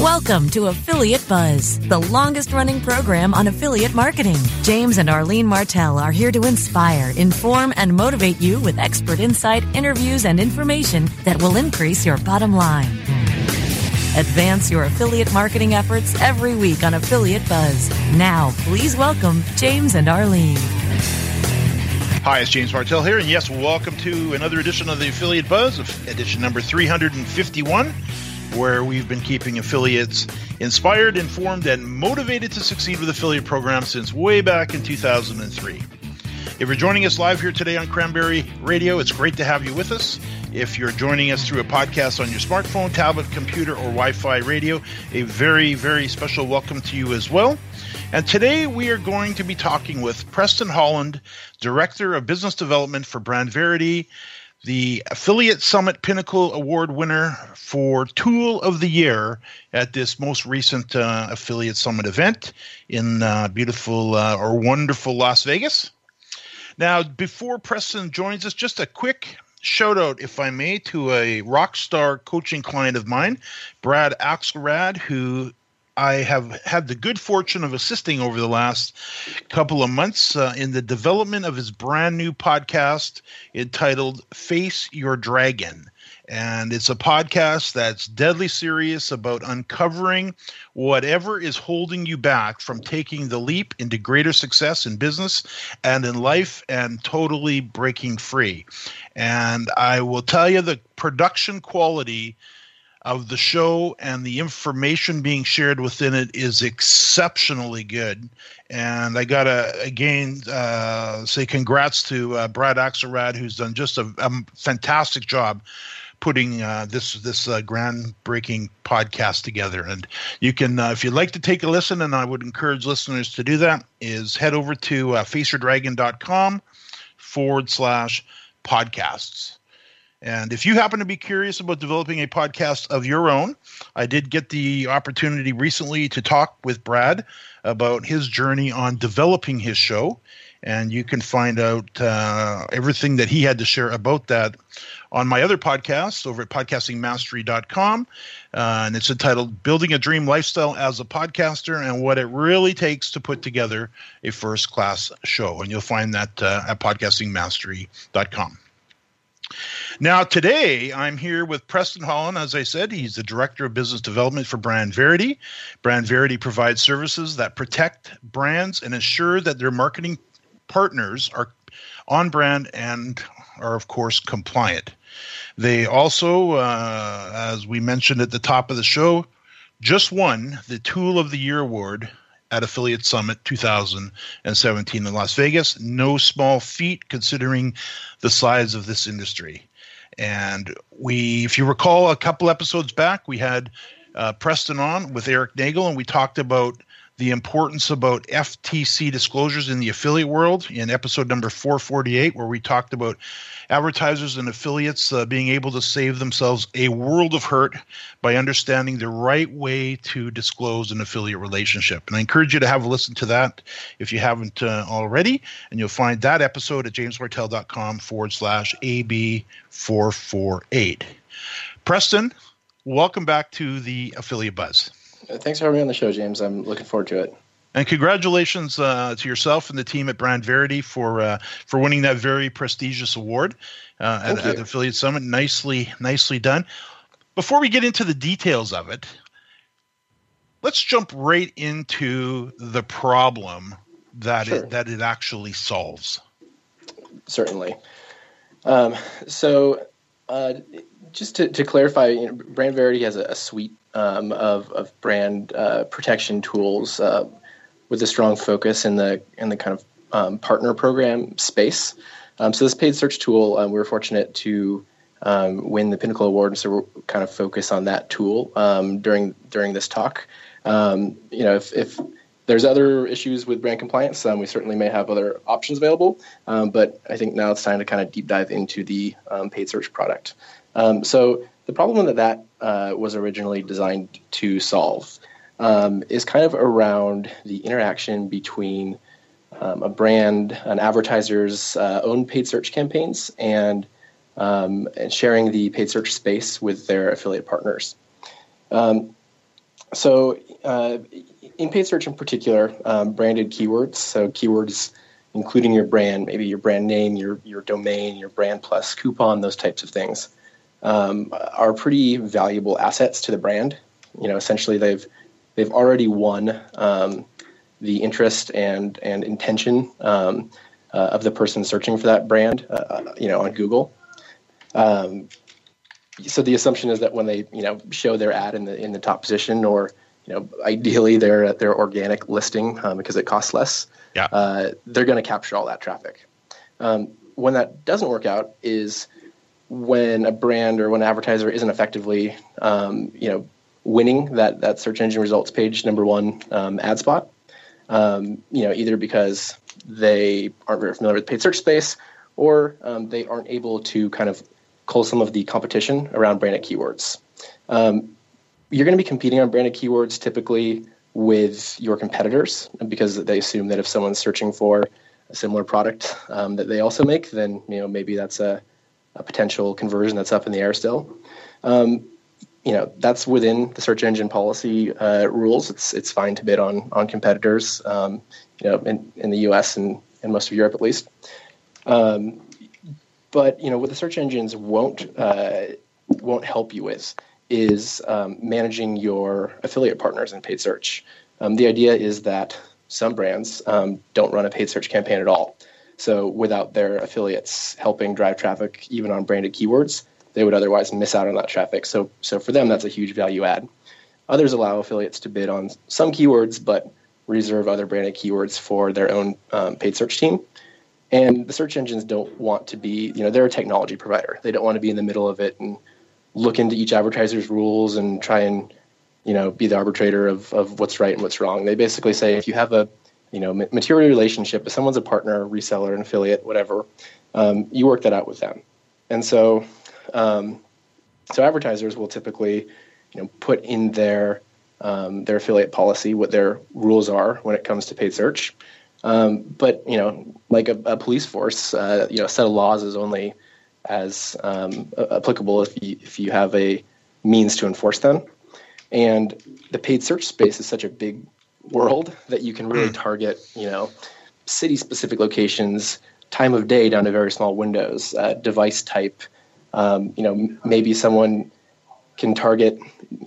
Welcome to Affiliate Buzz, the longest running program on affiliate marketing. James and Arlene Martell are here to inspire, inform, and motivate you with expert insight, interviews, and information that will increase your bottom line. Advance your affiliate marketing efforts every week on Affiliate Buzz. Now, please welcome James and Arlene. Hi, it's James Martell here, and yes, welcome to another edition of the Affiliate Buzz, edition number 351 where we've been keeping affiliates inspired, informed, and motivated to succeed with affiliate programs since way back in 2003. If you're joining us live here today on Cranberry Radio, it's great to have you with us. If you're joining us through a podcast on your smartphone, tablet, computer, or Wi Fi radio, a very, very special welcome to you as well. And today we are going to be talking with Preston Holland, Director of Business Development for Brand Verity the Affiliate Summit Pinnacle Award winner for Tool of the Year at this most recent uh, Affiliate Summit event in uh, beautiful uh, or wonderful Las Vegas. Now, before Preston joins us, just a quick shout out, if I may, to a rock star coaching client of mine, Brad Axelrad, who I have had the good fortune of assisting over the last couple of months uh, in the development of his brand new podcast entitled Face Your Dragon. And it's a podcast that's deadly serious about uncovering whatever is holding you back from taking the leap into greater success in business and in life and totally breaking free. And I will tell you the production quality of the show and the information being shared within it is exceptionally good. And I got to again uh, say congrats to uh, Brad Axelrad, who's done just a, a fantastic job putting uh, this this uh, groundbreaking podcast together. And you can, uh, if you'd like to take a listen, and I would encourage listeners to do that, is head over to uh, faceyourdragon.com forward slash podcasts. And if you happen to be curious about developing a podcast of your own, I did get the opportunity recently to talk with Brad about his journey on developing his show. And you can find out uh, everything that he had to share about that on my other podcast over at podcastingmastery.com. Uh, and it's entitled Building a Dream Lifestyle as a Podcaster and What It Really Takes to Put Together a First Class Show. And you'll find that uh, at podcastingmastery.com. Now, today I'm here with Preston Holland. As I said, he's the Director of Business Development for Brand Verity. Brand Verity provides services that protect brands and ensure that their marketing partners are on brand and are, of course, compliant. They also, uh, as we mentioned at the top of the show, just won the Tool of the Year award at Affiliate Summit 2017 in Las Vegas. No small feat considering the size of this industry. And we, if you recall, a couple episodes back, we had uh, Preston on with Eric Nagel, and we talked about the importance about FTC disclosures in the affiliate world in episode number 448, where we talked about advertisers and affiliates uh, being able to save themselves a world of hurt by understanding the right way to disclose an affiliate relationship. And I encourage you to have a listen to that if you haven't uh, already. And you'll find that episode at jamesmartell.com forward slash AB448. Preston, welcome back to the Affiliate Buzz. Thanks for having me on the show, James. I'm looking forward to it. And congratulations uh, to yourself and the team at Brand Verity for uh, for winning that very prestigious award uh, at, at, the Affiliate Summit. Nicely, nicely done. before we get into the details of it, let's jump right into the problem that sure. it, that it actually solves. Certainly. Um, so, uh, just to, to clarify, you know, Brand Verity has a, a suite um, of, of brand uh, protection tools uh, with a strong focus in the in the kind of um, partner program space. Um, so this paid search tool, um, we were fortunate to um, win the Pinnacle Award, and so we're kind of focus on that tool um, during during this talk. You know, if, if there's other issues with brand compliance, we certainly may have other options available. But I think now it's time to kind of deep dive into the paid search product. So the problem that that uh, was originally designed to solve um, is kind of around the interaction between um, a brand, an advertiser's uh, own paid search campaigns, and, and sharing the paid search space with their affiliate partners. so uh, in paid search in particular, um, branded keywords, so keywords including your brand, maybe your brand name, your your domain, your brand plus coupon, those types of things, um, are pretty valuable assets to the brand. You know, essentially they've they've already won um, the interest and and intention um, uh, of the person searching for that brand. Uh, uh you know, on Google. Um, so the assumption is that when they you know show their ad in the in the top position or you know, ideally they're at their organic listing um, because it costs less. Yeah. Uh, they're going to capture all that traffic. Um, when that doesn't work out is when a brand or when an advertiser isn't effectively, um, you know, winning that that search engine results page number one um, ad spot. Um, you know, either because they aren't very familiar with paid search space, or um, they aren't able to kind of cull some of the competition around branded keywords. Um, you're going to be competing on branded keywords typically with your competitors because they assume that if someone's searching for a similar product um, that they also make, then you know maybe that's a, a potential conversion that's up in the air still. Um, you know that's within the search engine policy uh, rules. It's it's fine to bid on on competitors. Um, you know in, in the U.S. and in most of Europe at least. Um, but you know what the search engines won't uh, won't help you with is um, managing your affiliate partners in paid search. Um, the idea is that some brands um, don't run a paid search campaign at all. So without their affiliates helping drive traffic, even on branded keywords, they would otherwise miss out on that traffic. So, so for them, that's a huge value add. Others allow affiliates to bid on some keywords, but reserve other branded keywords for their own um, paid search team. And the search engines don't want to be, you know, they're a technology provider. They don't want to be in the middle of it and look into each advertiser's rules and try and you know be the arbitrator of, of what's right and what's wrong they basically say if you have a you know material relationship if someone's a partner reseller an affiliate whatever um, you work that out with them and so um, so advertisers will typically you know put in their um, their affiliate policy what their rules are when it comes to paid search um, but you know like a, a police force uh, you know a set of laws is only as um, applicable if you, if you have a means to enforce them. And the paid search space is such a big world that you can really hmm. target, you know, city specific locations, time of day down to very small windows, uh, device type. Um, you know, maybe someone can target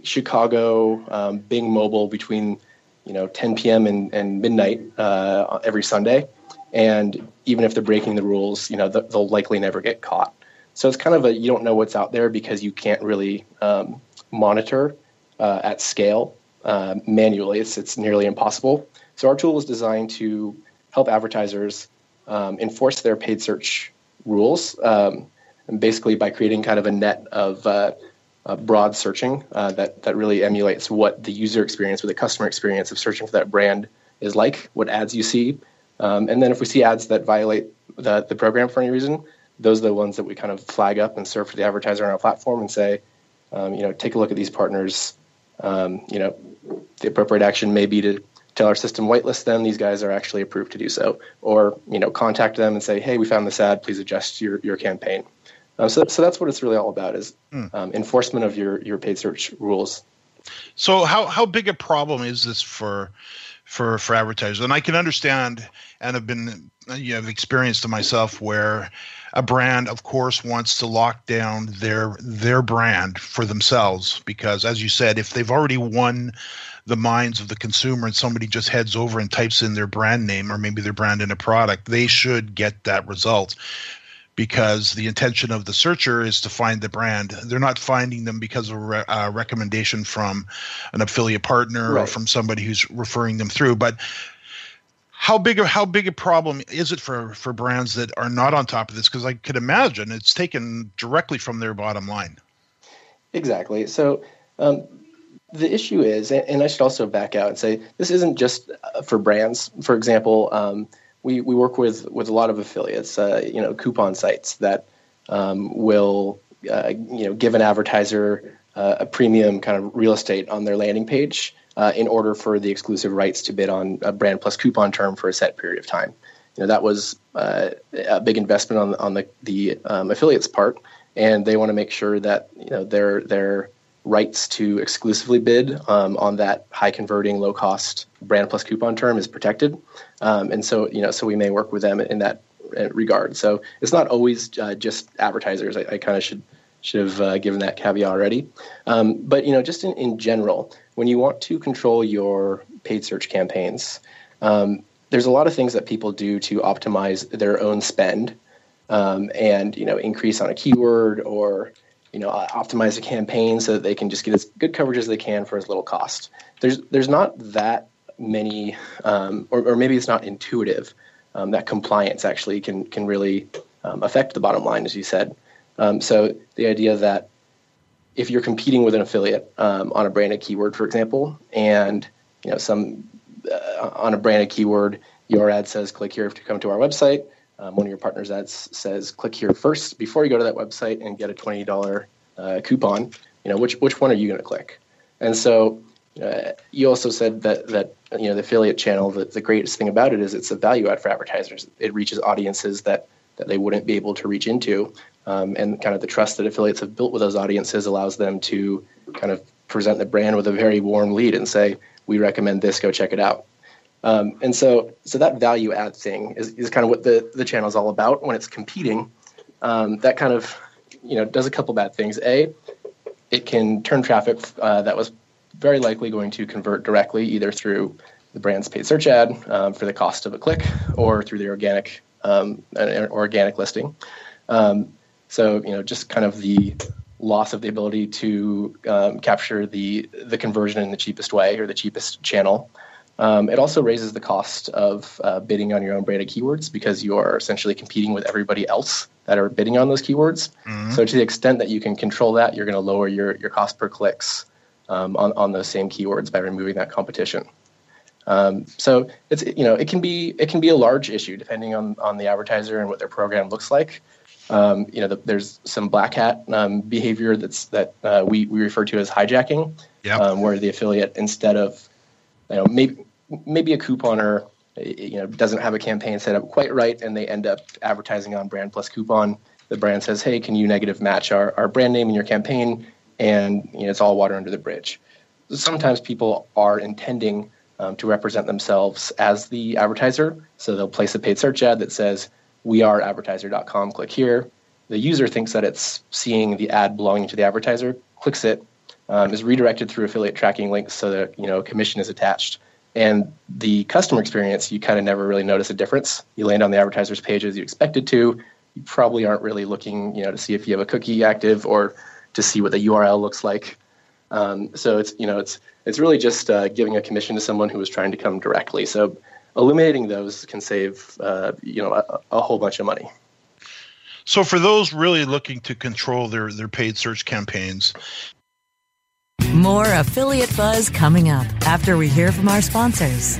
Chicago, um, Bing Mobile between, you know, 10 p.m. and, and midnight uh, every Sunday. And even if they're breaking the rules, you know, they'll likely never get caught. So it's kind of a you don't know what's out there because you can't really um, monitor uh, at scale uh, manually. It's it's nearly impossible. So our tool is designed to help advertisers um, enforce their paid search rules, um, basically by creating kind of a net of uh, broad searching uh, that that really emulates what the user experience or the customer experience of searching for that brand is like, what ads you see, um, and then if we see ads that violate the, the program for any reason, those are the ones that we kind of flag up and serve to the advertiser on our platform and say, um, you know, take a look at these partners. Um, you know, the appropriate action may be to tell our system whitelist them. These guys are actually approved to do so, or you know, contact them and say, hey, we found this ad. Please adjust your your campaign. Um, so, so that's what it's really all about is mm. um, enforcement of your your paid search rules. So how how big a problem is this for for for advertisers, and I can understand and have been you know, have experienced it myself where a brand of course wants to lock down their their brand for themselves because as you said if they've already won the minds of the consumer and somebody just heads over and types in their brand name or maybe their brand in a product they should get that result because the intention of the searcher is to find the brand. They're not finding them because of a re- uh, recommendation from an affiliate partner right. or from somebody who's referring them through. But how big a how big a problem is it for for brands that are not on top of this? Because I could imagine it's taken directly from their bottom line. Exactly. So. Um, the issue is, and I should also back out and say this isn't just uh, for brands. For example, um, we, we work with, with a lot of affiliates, uh, you know, coupon sites that um, will, uh, you know, give an advertiser uh, a premium kind of real estate on their landing page uh, in order for the exclusive rights to bid on a brand plus coupon term for a set period of time. You know, that was uh, a big investment on, on the, the um, affiliates part, and they want to make sure that, you know, their, their rights to exclusively bid um, on that high converting, low cost brand plus coupon term is protected. Um, and so, you know, so we may work with them in that uh, regard. So it's not always uh, just advertisers. I, I kind of should should have uh, given that caveat already. Um, but you know, just in, in general, when you want to control your paid search campaigns, um, there's a lot of things that people do to optimize their own spend um, and you know increase on a keyword or you know, uh, optimize a campaign so that they can just get as good coverage as they can for as little cost. There's there's not that many, um, or, or maybe it's not intuitive. Um, that compliance actually can can really um, affect the bottom line, as you said. Um, so the idea that if you're competing with an affiliate um, on a branded keyword, for example, and you know some uh, on a branded keyword, your ad says click here to come to our website. Um, one of your partners ads says click here first before you go to that website and get a $20 uh, coupon. You know which which one are you going to click? And so uh, you also said that that you know the affiliate channel the, the greatest thing about it is it's a value add for advertisers. It reaches audiences that that they wouldn't be able to reach into um, and kind of the trust that affiliates have built with those audiences allows them to kind of present the brand with a very warm lead and say we recommend this go check it out um, and so, so that value add thing is, is kind of what the, the channel is all about when it's competing. Um, that kind of, you know, does a couple bad things. A, it can turn traffic uh, that was very likely going to convert directly either through the brand's paid search ad um, for the cost of a click or through the organic um, organic listing. Um, so, you know, just kind of the loss of the ability to um, capture the the conversion in the cheapest way or the cheapest channel. Um, it also raises the cost of uh, bidding on your own branded keywords because you are essentially competing with everybody else that are bidding on those keywords. Mm-hmm. So to the extent that you can control that, you're going to lower your, your cost per clicks um, on, on those same keywords by removing that competition. Um, so it's you know it can be it can be a large issue depending on on the advertiser and what their program looks like. Um, you know the, there's some black hat um, behavior that's that uh, we we refer to as hijacking, yep. Um, where the affiliate instead of you know maybe maybe a couponer you know doesn't have a campaign set up quite right and they end up advertising on brand plus coupon. The brand says hey can you negative match our, our brand name in your campaign? And you know, it's all water under the bridge. Sometimes people are intending um, to represent themselves as the advertiser so they'll place a paid search ad that says we are advertiser.com click here the user thinks that it's seeing the ad belonging to the advertiser clicks it um, is redirected through affiliate tracking links so that you know commission is attached and the customer experience, you kind of never really notice a difference. You land on the advertiser's page as you expected to. You probably aren't really looking, you know, to see if you have a cookie active or to see what the URL looks like. Um, so it's, you know, it's it's really just uh, giving a commission to someone who is trying to come directly. So eliminating those can save, uh, you know, a, a whole bunch of money. So for those really looking to control their their paid search campaigns, more affiliate buzz coming up after we hear from our sponsors.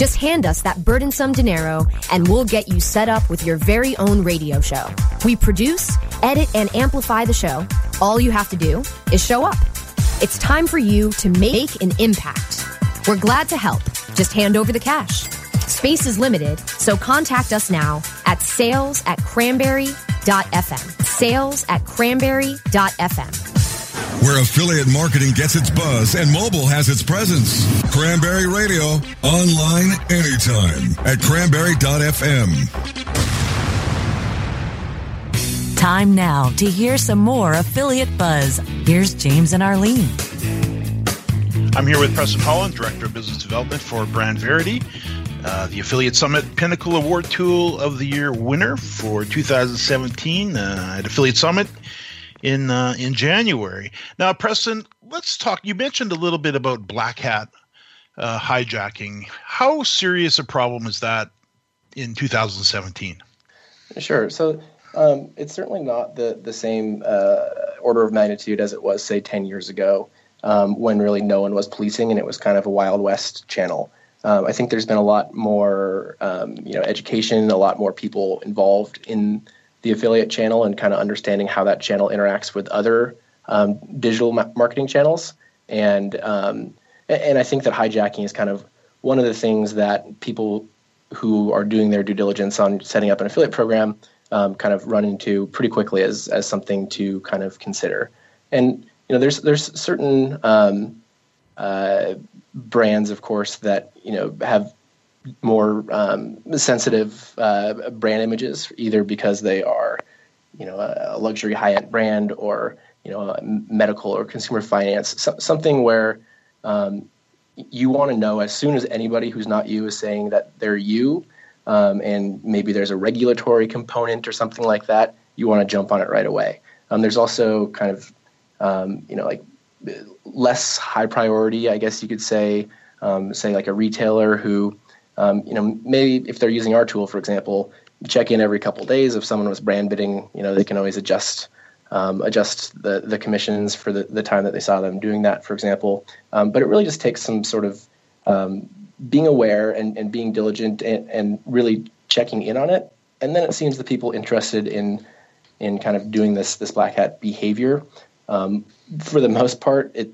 Just hand us that burdensome dinero and we'll get you set up with your very own radio show. We produce, edit, and amplify the show. All you have to do is show up. It's time for you to make an impact. We're glad to help. Just hand over the cash. Space is limited, so contact us now at sales at cranberry.fm. Sales at cranberry.fm. Where affiliate marketing gets its buzz and mobile has its presence. Cranberry Radio, online anytime at cranberry.fm. Time now to hear some more affiliate buzz. Here's James and Arlene. I'm here with Preston Holland, Director of Business Development for Brand Verity, uh, the Affiliate Summit Pinnacle Award Tool of the Year winner for 2017 uh, at Affiliate Summit in uh, in January. Now, Preston, let's talk. You mentioned a little bit about black hat uh, hijacking. How serious a problem is that in 2017? Sure. So um, it's certainly not the the same uh, order of magnitude as it was, say, 10 years ago, um, when really no one was policing and it was kind of a wild west channel. Um, I think there's been a lot more, um, you know, education, a lot more people involved in the affiliate channel and kind of understanding how that channel interacts with other um, digital ma- marketing channels. And um, and I think that hijacking is kind of one of the things that people who are doing their due diligence on setting up an affiliate program um, kind of run into pretty quickly as as something to kind of consider. And you know, there's there's certain um, uh, brands, of course, that you know have more um, sensitive uh, brand images, either because they are, you know, a luxury high-end brand or you know, medical or consumer finance, so, something where um, you want to know as soon as anybody who's not you is saying that they're you, um, and maybe there's a regulatory component or something like that, you want to jump on it right away. Um, there's also kind of, um, you know, like less high priority, I guess you could say, um, say like a retailer who um, you know, maybe if they're using our tool, for example, check in every couple days. If someone was brand bidding, you know, they can always adjust um, adjust the, the commissions for the, the time that they saw them doing that, for example. Um, but it really just takes some sort of um, being aware and, and being diligent and, and really checking in on it. And then it seems the people interested in in kind of doing this this black hat behavior, um, for the most part, it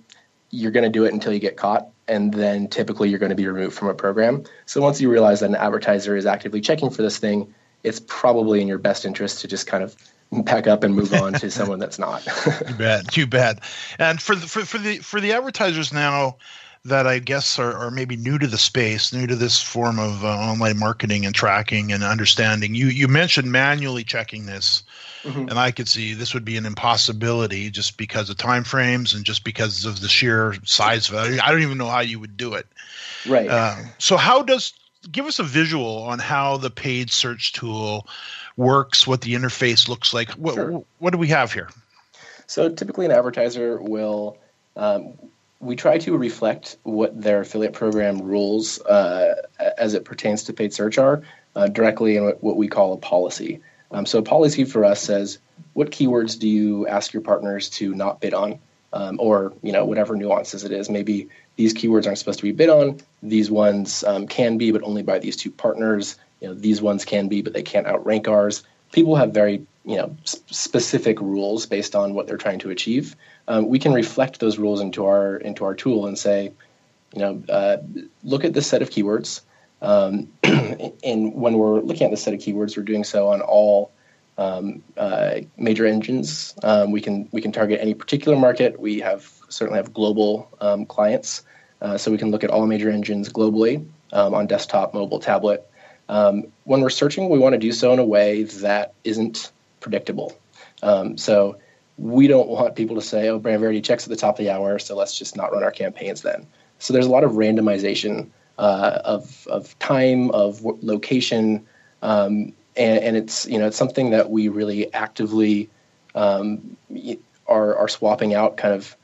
you're going to do it until you get caught and then typically you're going to be removed from a program. So once you realize that an advertiser is actively checking for this thing, it's probably in your best interest to just kind of pack up and move on to someone that's not. too bad, too bad. And for the for, for the for the advertisers now that I guess are, are maybe new to the space, new to this form of uh, online marketing and tracking and understanding. You you mentioned manually checking this Mm-hmm. And I could see this would be an impossibility just because of time frames and just because of the sheer size of it. I don't even know how you would do it. Right. Uh, so how does give us a visual on how the paid search tool works, what the interface looks like. What sure. what do we have here? So typically, an advertiser will. Um, we try to reflect what their affiliate program rules uh, as it pertains to paid search are uh, directly in what we call a policy. Um, so policy for us says what keywords do you ask your partners to not bid on, um, or you know whatever nuances it is. Maybe these keywords aren't supposed to be bid on. These ones um, can be, but only by these two partners. You know these ones can be, but they can't outrank ours. People have very you know specific rules based on what they're trying to achieve. Um, we can reflect those rules into our into our tool and say, you know, uh, look at this set of keywords. Um, and when we're looking at the set of keywords, we're doing so on all um, uh, major engines. Um, we can we can target any particular market. We have certainly have global um, clients, uh, so we can look at all major engines globally um, on desktop, mobile, tablet. Um, when we're searching, we want to do so in a way that isn't predictable. So we don't want people to say, "Oh, Brand Verity checks at the top of the hour, so let's just not run our campaigns then." So there's a lot of randomization uh, of of time, of location, um, and, and, it's you know it's something that we really actively um, are are swapping out kind of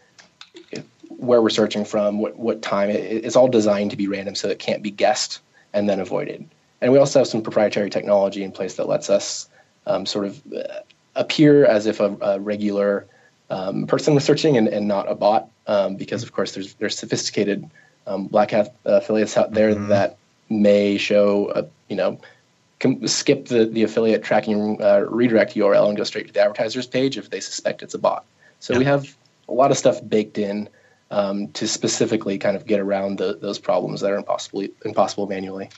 where we're searching from, what what time. It, it's all designed to be random, so it can't be guessed and then avoided. And we also have some proprietary technology in place that lets us um, sort of uh, appear as if a, a regular um, person was searching and, and not a bot, um, because of course there's there's sophisticated um, black hat affiliates out there mm-hmm. that may show a, you know skip the, the affiliate tracking uh, redirect URL and go straight to the advertiser's page if they suspect it's a bot. So we have a lot of stuff baked in um, to specifically kind of get around the, those problems that are impossible impossible manually.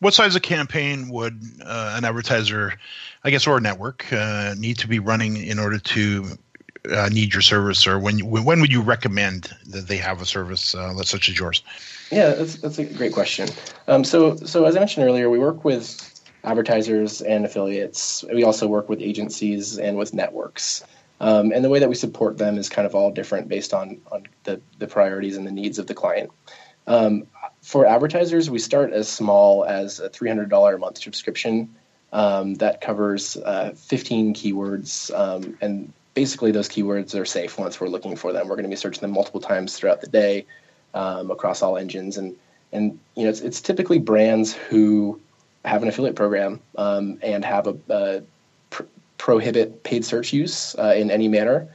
What size of campaign would uh, an advertiser, I guess, or a network uh, need to be running in order to uh, need your service, or when when would you recommend that they have a service uh, such as yours? Yeah, that's, that's a great question. Um, so so as I mentioned earlier, we work with advertisers and affiliates. We also work with agencies and with networks. Um, and the way that we support them is kind of all different based on, on the, the priorities and the needs of the client. Um, for advertisers, we start as small as a $300 a month subscription um, that covers uh, 15 keywords. Um, and basically, those keywords are safe once we're looking for them. We're going to be searching them multiple times throughout the day um, across all engines. And, and you know, it's, it's typically brands who have an affiliate program um, and have a, a pr- prohibit paid search use uh, in any manner.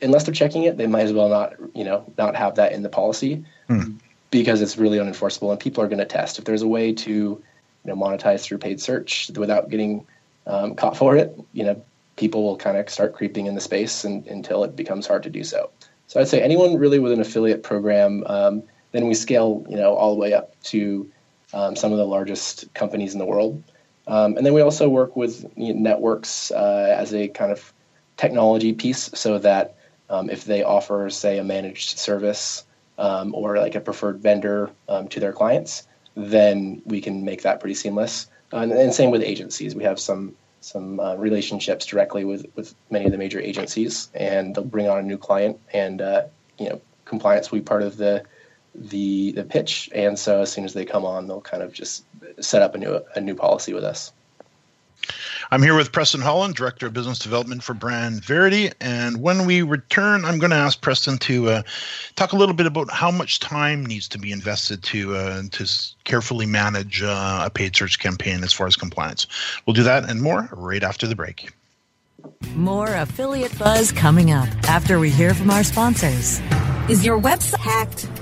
Unless they're checking it, they might as well not, you know, not have that in the policy hmm. because it's really unenforceable, and people are going to test. If there's a way to, you know, monetize through paid search without getting um, caught for it, you know, people will kind of start creeping in the space and, until it becomes hard to do so. So I'd say anyone really with an affiliate program, um, then we scale, you know, all the way up to um, some of the largest companies in the world. Um, and then we also work with networks uh, as a kind of technology piece so that um, if they offer, say, a managed service um, or like a preferred vendor um, to their clients, then we can make that pretty seamless. Uh, and, and, same with agencies. We have some some uh, relationships directly with, with many of the major agencies, and they'll bring on a new client, and uh, you know compliance will be part of the the the pitch, and so as soon as they come on, they'll kind of just set up a new a new policy with us. I'm here with Preston Holland, Director of Business Development for Brand Verity. And when we return, I'm going to ask Preston to uh, talk a little bit about how much time needs to be invested to uh, to carefully manage uh, a paid search campaign as far as compliance. We'll do that and more right after the break. More affiliate buzz coming up after we hear from our sponsors. Is your website hacked?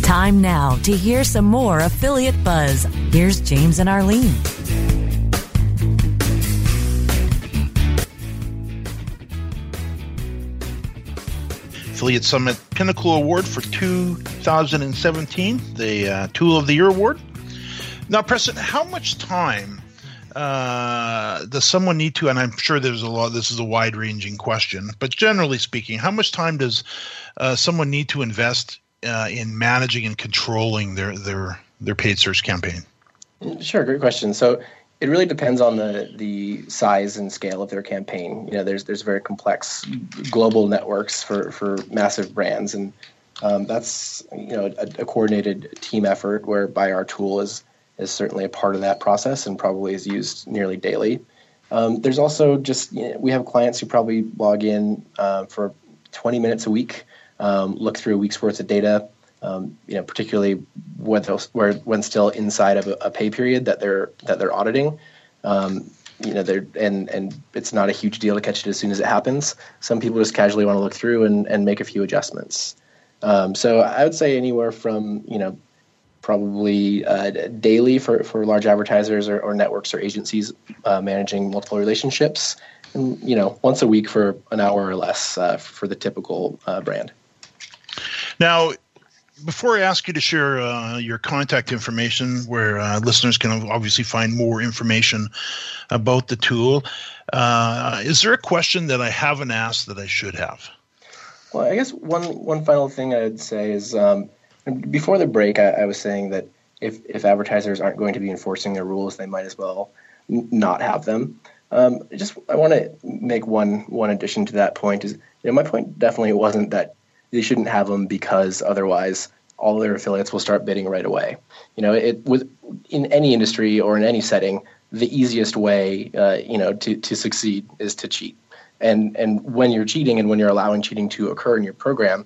Time now to hear some more affiliate buzz. Here's James and Arlene. Affiliate Summit Pinnacle Award for 2017, the uh, Tool of the Year Award. Now, Preston, how much time uh, does someone need to? And I'm sure there's a lot. This is a wide-ranging question, but generally speaking, how much time does uh, someone need to invest uh, in managing and controlling their their their paid search campaign? Sure, great question. So it really depends on the the size and scale of their campaign. You know, there's there's very complex global networks for for massive brands, and um, that's you know a, a, coordinated team effort whereby our tool is is certainly a part of that process and probably is used nearly daily. Um, there's also just you know, we have clients who probably log in uh, for 20 minutes a week, um, look through a week's worth of data, um, you know, particularly when, where, when still inside of a, a, pay period that they're that they're auditing. Um, you know, they're and and it's not a huge deal to catch it as soon as it happens. Some people just casually want to look through and, and make a few adjustments. Um, so I would say anywhere from you know probably uh, daily for, for large advertisers or, or networks or agencies uh, managing multiple relationships, and you know once a week for an hour or less uh, for the typical uh, brand. Now, before I ask you to share uh, your contact information, where uh, listeners can obviously find more information about the tool, uh, is there a question that I haven't asked that I should have? Well, I guess one one final thing I'd say is um, before the break, I, I, was saying that if if advertisers aren't going to be enforcing their rules, they might as well n- not have them. Um, just I want to make one one addition to that point is you know my point definitely wasn't that they shouldn't have them because otherwise all their affiliates will start bidding right away. You know, it with in any industry or in any setting, the easiest way, uh, you know, to to succeed is to cheat. And and when you're cheating and when you're allowing cheating to occur in your program,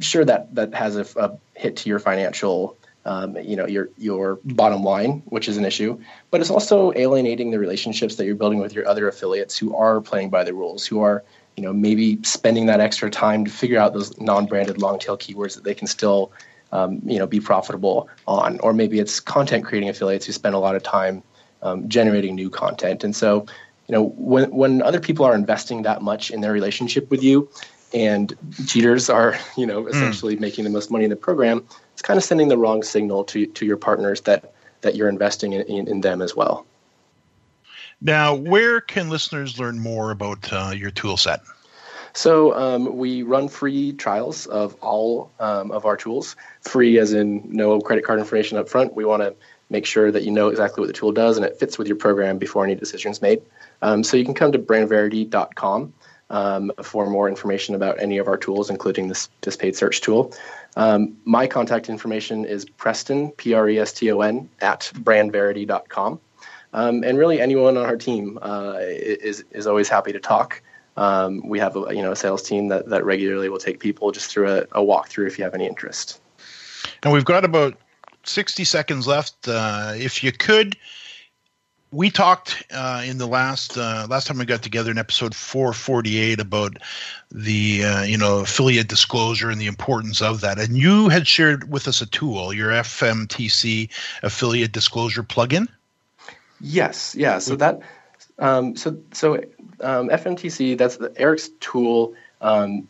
sure that that has a, a hit to your financial. Um, you know your your bottom line, which is an issue, but it's also alienating the relationships that you're building with your other affiliates who are playing by the rules, who are you know maybe spending that extra time to figure out those non-branded long tail keywords that they can still um, you know be profitable on or maybe it's content creating affiliates who spend a lot of time um, generating new content and so you know when when other people are investing that much in their relationship with you and cheaters are you know hmm. essentially mm. making the most money in the program it's kind of sending the wrong signal to to your partners that that you're investing in, in, in them as well now, where can listeners learn more about uh, your tool set? So um, we run free trials of all um, of our tools. Free as in no credit card information up front. We want to make sure that you know exactly what the tool does and it fits with your program before any decisions made. Um, so you can come to brandverity.com um, for more information about any of our tools, including this, this paid search tool. Um, my contact information is Preston, P R E S T O N, at brandverity.com. Um, and really, anyone on our team uh, is is always happy to talk. Um, we have a you know a sales team that that regularly will take people just through a, a walkthrough if you have any interest. And we've got about sixty seconds left. Uh, if you could, we talked uh, in the last uh, last time we got together in episode 448 about the uh, you know affiliate disclosure and the importance of that and you had shared with us a tool your fmtc affiliate disclosure plugin Yes, yeah. So that, um, so so um, FMTC, that's the, Eric's tool. Um,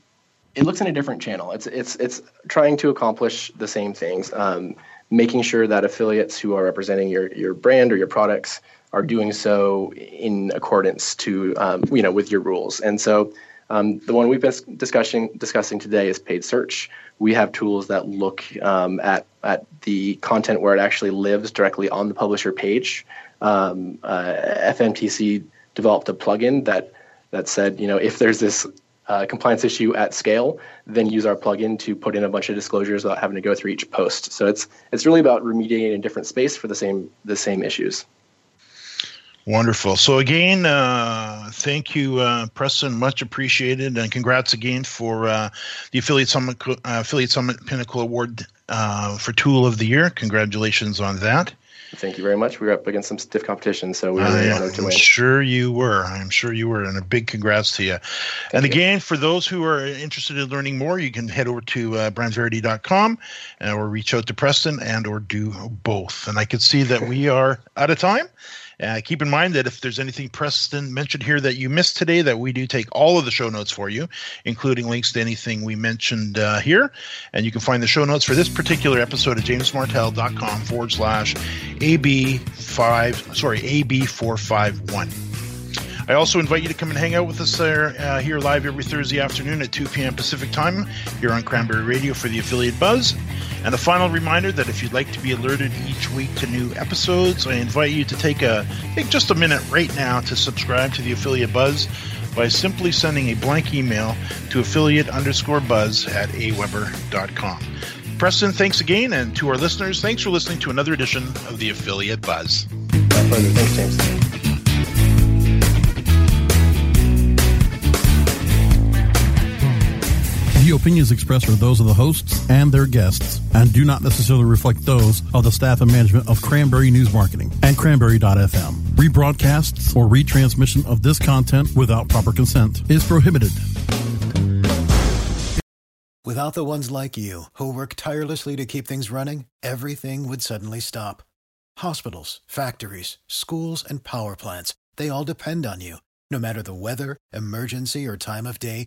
it looks in a different channel. It's it's it's trying to accomplish the same things, um, making sure that affiliates who are representing your your brand or your products are doing so in accordance to um, you know with your rules. And so um, the one we've been discussing discussing today is paid search. We have tools that look um, at at the content where it actually lives directly on the publisher page um, uh, FMTC developed a plugin that that said, you know, if there's this uh, compliance issue at scale, then use our plugin to put in a bunch of disclosures without having to go through each post. So it's it's really about remediating a different space for the same the same issues. Wonderful. So again, uh, thank you, uh, Preston. Much appreciated, and congrats again for uh, the affiliate summit uh, affiliate summit pinnacle award uh, for tool of the year. Congratulations on that. Thank you very much. We were up against some stiff competition, so we were really honored to I'm win. sure you were. I'm sure you were, and a big congrats to you. and again, for those who are interested in learning more, you can head over to uh, brandsverity.com uh, or reach out to Preston and or do both. And I can see that we are out of time. Uh, keep in mind that if there's anything Preston mentioned here that you missed today, that we do take all of the show notes for you, including links to anything we mentioned uh, here. And you can find the show notes for this particular episode at jamesmartell.com forward slash AB5, sorry, AB451. I also invite you to come and hang out with us uh, here live every Thursday afternoon at 2 p.m. Pacific time here on Cranberry Radio for the affiliate buzz. And a final reminder that if you'd like to be alerted each week to new episodes, I invite you to take a take just a minute right now to subscribe to the affiliate buzz by simply sending a blank email to affiliate underscore buzz at aweber.com. Preston, thanks again, and to our listeners, thanks for listening to another edition of the Affiliate Buzz. My pleasure. Thanks, James. The opinions expressed are those of the hosts and their guests and do not necessarily reflect those of the staff and management of Cranberry News Marketing and Cranberry.fm. Rebroadcasts or retransmission of this content without proper consent is prohibited. Without the ones like you, who work tirelessly to keep things running, everything would suddenly stop. Hospitals, factories, schools, and power plants, they all depend on you. No matter the weather, emergency, or time of day,